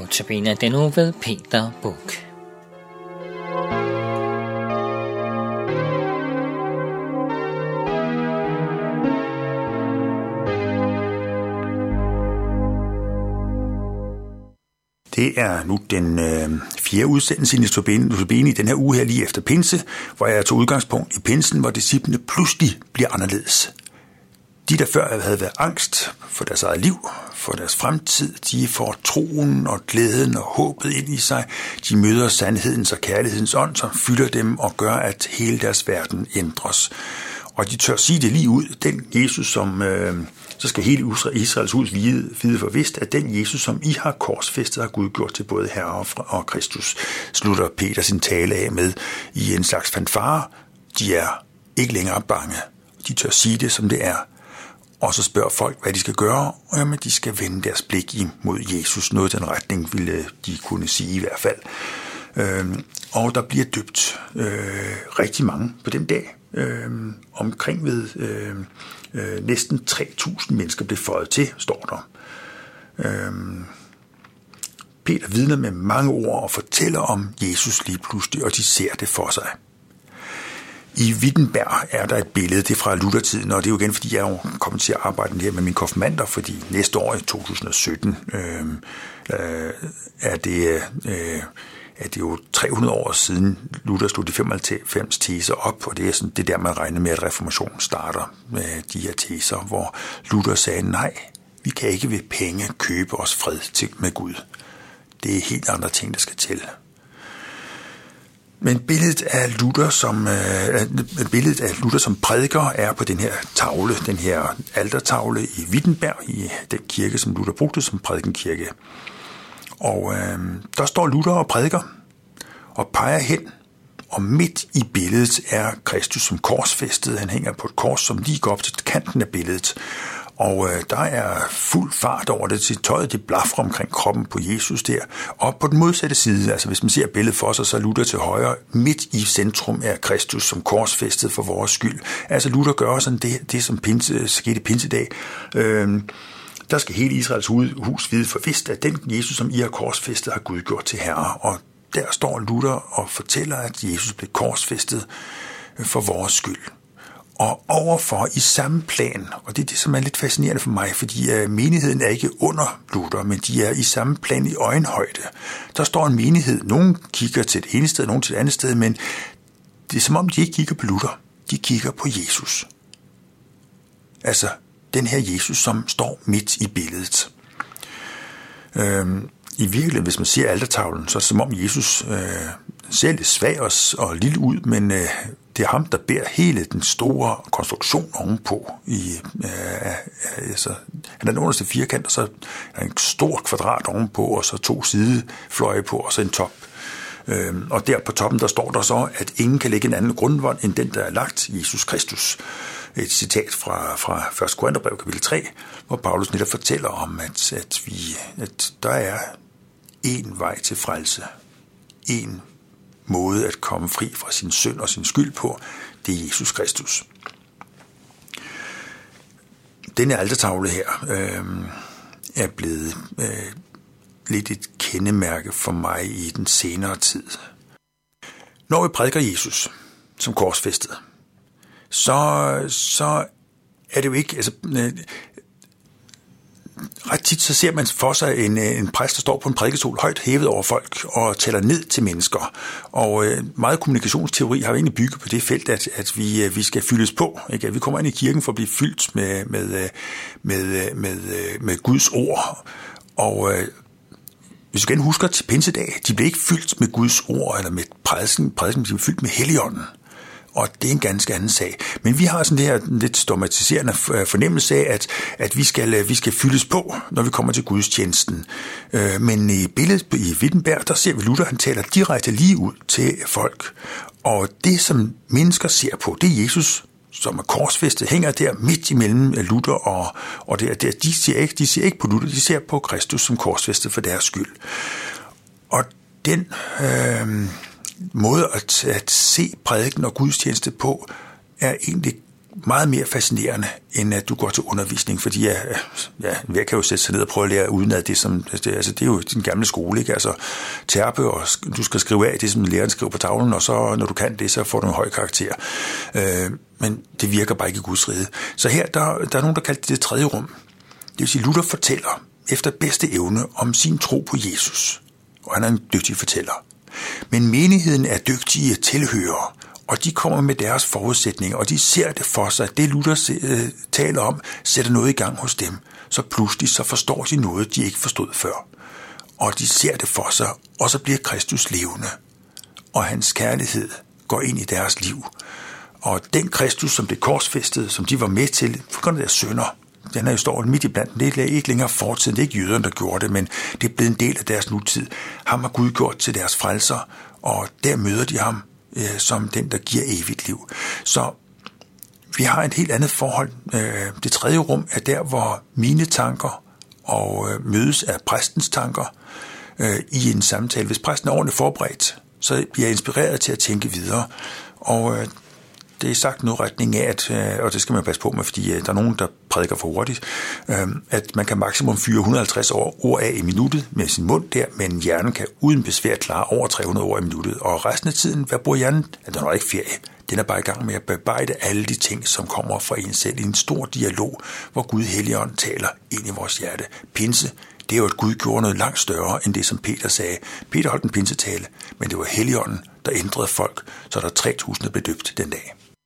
Notabene den nu ved Peter Buk. Det er nu den øh, fjerde udsendelse i Notabene i den her uge her lige efter pinse, hvor jeg tog udgangspunkt i pinsen, hvor disciplene pludselig bliver anderledes. De, der før havde været angst for deres eget liv, for deres fremtid, de får troen og glæden og håbet ind i sig. De møder sandhedens og kærlighedens ånd, som fylder dem og gør, at hele deres verden ændres. Og de tør sige det lige ud. Den Jesus, som... Øh, så skal hele Israels hus vide, vide for vist, at den Jesus, som I har korsfæstet, har Gud gjort til både Herre og Kristus, slutter Peter sin tale af med i en slags fanfare. De er ikke længere bange. De tør sige det, som det er. Og så spørger folk, hvad de skal gøre, og jamen, de skal vende deres blik imod Jesus. Noget i den retning ville de kunne sige i hvert fald. Øhm, og der bliver døbt øh, rigtig mange på den dag. Øh, omkring ved øh, øh, næsten 3.000 mennesker blev føjet til, står der. Øh, Peter vidner med mange ord og fortæller om Jesus lige pludselig, og de ser det for sig. I Wittenberg er der et billede, det er fra Luthertiden, og det er jo igen, fordi jeg er jo kommet til at arbejde her med min konfirmander, fordi næste år i 2017 øh, øh, er det... Øh, at det er jo 300 år siden Luther slog de 95 teser op, og det er sådan, det der, man regner med, at reformationen starter med de her teser, hvor Luther sagde, nej, vi kan ikke ved penge købe os fred til med Gud. Det er helt andre ting, der skal til. Men billedet af Luther som, øh, billedet af Luther som prædiker er på den her tavle, den her altertavle i Wittenberg, i den kirke, som Luther brugte som prædikenkirke. Og øh, der står Luther og prædiker og peger hen, og midt i billedet er Kristus som korsfæstet. Han hænger på et kors, som lige går op til kanten af billedet. Og øh, der er fuld fart over det til tøjet, det blaffer omkring kroppen på Jesus der. Og på den modsatte side, altså hvis man ser billedet for sig, så Luther til højre. Midt i centrum er Kristus som korsfæstet for vores skyld. Altså Luther gør sådan det, det som pinse, skete pinsedag. Øh, der skal hele Israels hus vide for vist, at den Jesus, som I har korsfæstet, har Gud gjort til herre. Og der står Luther og fortæller, at Jesus blev korsfæstet for vores skyld. Og overfor i samme plan, og det er det, som er lidt fascinerende for mig, fordi øh, menigheden er ikke under Luther, men de er i samme plan i øjenhøjde. Der står en menighed, nogen kigger til det ene sted, nogen til det andet sted, men det er som om, de ikke kigger på Luther, de kigger på Jesus. Altså, den her Jesus, som står midt i billedet. Øhm, I virkeligheden, hvis man ser altertavlen, så er det som om Jesus øh, ser lidt svag og, og lille ud, men øh, det er ham, der bærer hele den store konstruktion ovenpå. I, øh, altså, han er den underste firkant, og så er en stor kvadrat ovenpå, og så to sidefløje på, og så en top. Øh, og der på toppen, der står der så, at ingen kan lægge en anden grundvold, end den, der er lagt, Jesus Kristus et citat fra, fra 1. Korintherbrev kapitel 3, hvor Paulus netop fortæller om, at, at, vi, at der er en vej til frelse. En måde at komme fri fra sin synd og sin skyld på, det er Jesus Kristus. Denne altertavle her øh, er blevet øh, lidt et kendemærke for mig i den senere tid. Når vi prædiker Jesus som korsfæstet, så, så er det jo ikke... Altså, øh, ret tit så ser man for sig en, øh, en præst, der står på en prædikestol højt hævet over folk og taler ned til mennesker. Og øh, meget kommunikationsteori har jo egentlig bygget på det felt, at, at vi, øh, vi skal fyldes på. Ikke? At vi kommer ind i kirken for at blive fyldt med, med, øh, med, øh, med, med Guds ord. Og øh, hvis du igen husker til pinsedag, de blev ikke fyldt med Guds ord eller med prædiken, prædiken de blev fyldt med Helligånden og det er en ganske anden sag. Men vi har sådan det her lidt stomatiserende øh, fornemmelse af, at, at vi, skal, øh, vi skal fyldes på, når vi kommer til gudstjenesten. Øh, men i billedet i Wittenberg, der ser vi Luther, han taler direkte lige ud til folk. Og det, som mennesker ser på, det er Jesus, som er korsfæstet, hænger der midt imellem Luther og, og der, der. de, ser ikke, de ser ikke på Luther, de ser på Kristus som korsfæstet for deres skyld. Og den... Øh, måde at, at se prædiken og gudstjeneste på, er egentlig meget mere fascinerende, end at du går til undervisning, fordi ja, ja, hver kan jo sætte sig ned og prøve at lære uden at det, som, det, altså, det er jo din gamle skole, ikke? Altså, terpe, og du skal skrive af det, som læreren skriver på tavlen, og så, når du kan det, så får du en høj karakter. Øh, men det virker bare ikke i Guds rige. Så her, der, der er nogen, der kalder det det tredje rum. Det vil sige, Luther fortæller efter bedste evne om sin tro på Jesus. Og han er en dygtig fortæller. Men menigheden er dygtige tilhørere, og de kommer med deres forudsætninger, og de ser det for sig. Det Luther øh, taler om, sætter noget i gang hos dem. Så pludselig så forstår de noget, de ikke forstod før. Og de ser det for sig, og så bliver Kristus levende. Og hans kærlighed går ind i deres liv. Og den Kristus, som det korsfæstede, som de var med til, for grund af deres sønder, den her historie står midt i blandt. Det er ikke længere fortiden, det er ikke jøderne, der gjorde det, men det er blevet en del af deres nutid. Ham har Gud gjort til deres frelser, og der møder de ham øh, som den, der giver evigt liv. Så vi har et helt andet forhold. Øh, det tredje rum er der, hvor mine tanker og øh, mødes af præstens tanker øh, i en samtale. Hvis præsten er ordentligt forberedt, så bliver jeg inspireret til at tænke videre. Og øh, det er sagt noget retning af, at, øh, og det skal man passe på med, fordi øh, der er nogen, der prædiker for hurtigt, øhm, at man kan maksimum fyre 150 ord af i minuttet med sin mund der, men hjernen kan uden besvær klare over 300 ord i minuttet. Og resten af tiden, hvad bruger hjernen? Ja, den er ikke ferie. Den er bare i gang med at bearbejde alle de ting, som kommer fra en selv i en stor dialog, hvor Gud Helligånd taler ind i vores hjerte. Pinse, det er jo, at Gud gjorde noget langt større end det, som Peter sagde. Peter holdt en pinsetale, men det var Helligånden, der ændrede folk, så der 3.000 blev døbt den dag.